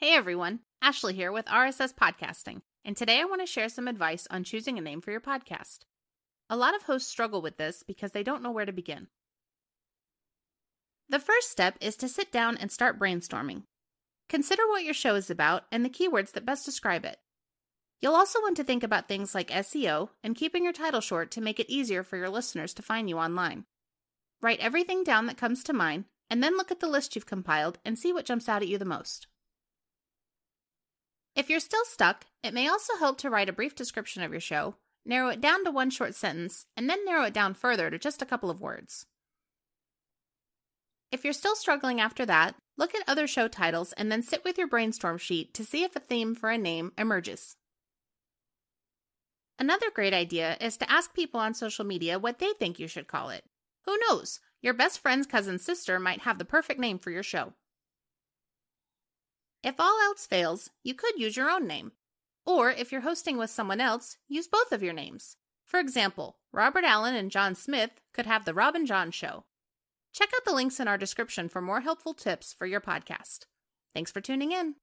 Hey everyone, Ashley here with RSS Podcasting, and today I want to share some advice on choosing a name for your podcast. A lot of hosts struggle with this because they don't know where to begin. The first step is to sit down and start brainstorming. Consider what your show is about and the keywords that best describe it. You'll also want to think about things like SEO and keeping your title short to make it easier for your listeners to find you online. Write everything down that comes to mind, and then look at the list you've compiled and see what jumps out at you the most. If you're still stuck, it may also help to write a brief description of your show, narrow it down to one short sentence, and then narrow it down further to just a couple of words. If you're still struggling after that, look at other show titles and then sit with your brainstorm sheet to see if a theme for a name emerges. Another great idea is to ask people on social media what they think you should call it. Who knows? Your best friend's cousin's sister might have the perfect name for your show. If all else fails, you could use your own name. Or if you're hosting with someone else, use both of your names. For example, Robert Allen and John Smith could have The Rob and John Show. Check out the links in our description for more helpful tips for your podcast. Thanks for tuning in.